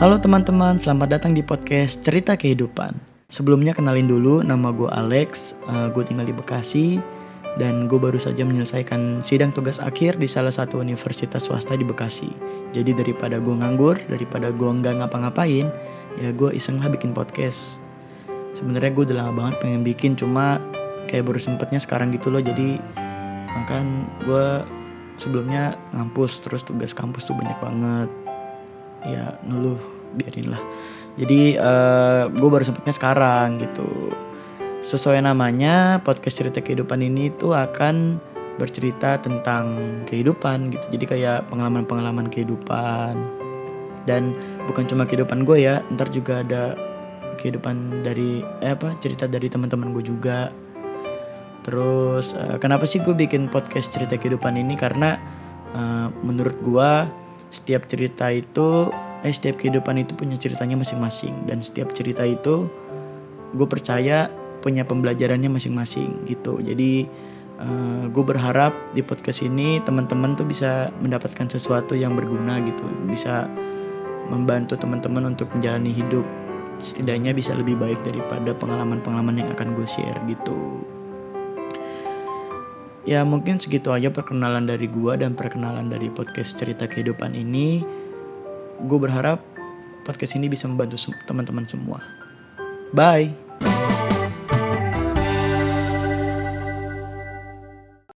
Halo teman-teman, selamat datang di podcast Cerita Kehidupan. Sebelumnya kenalin dulu, nama gue Alex, uh, gue tinggal di Bekasi, dan gue baru saja menyelesaikan sidang tugas akhir di salah satu universitas swasta di Bekasi. Jadi daripada gue nganggur, daripada gue nggak ngapa-ngapain, ya gue iseng lah bikin podcast. Sebenarnya gue udah lama banget pengen bikin, cuma kayak baru sempetnya sekarang gitu loh. Jadi kan gue sebelumnya ngampus, terus tugas kampus tuh banyak banget ya ngeluh biarin lah jadi uh, gue baru sempetnya sekarang gitu. Sesuai namanya podcast cerita kehidupan ini tuh akan bercerita tentang kehidupan gitu. Jadi kayak pengalaman-pengalaman kehidupan. Dan bukan cuma kehidupan gue ya ntar juga ada kehidupan dari eh apa cerita dari teman-teman gue juga. Terus uh, kenapa sih gue bikin podcast cerita kehidupan ini? Karena uh, menurut gue setiap cerita itu eh setiap kehidupan itu punya ceritanya masing-masing. Dan setiap cerita itu gue percaya punya pembelajarannya masing-masing gitu. Jadi uh, gue berharap di podcast ini teman-teman tuh bisa mendapatkan sesuatu yang berguna gitu. Bisa membantu teman-teman untuk menjalani hidup setidaknya bisa lebih baik daripada pengalaman-pengalaman yang akan gue share gitu ya mungkin segitu aja perkenalan dari gua dan perkenalan dari podcast cerita kehidupan ini. Gue berharap podcast ini bisa membantu teman-teman semua. Bye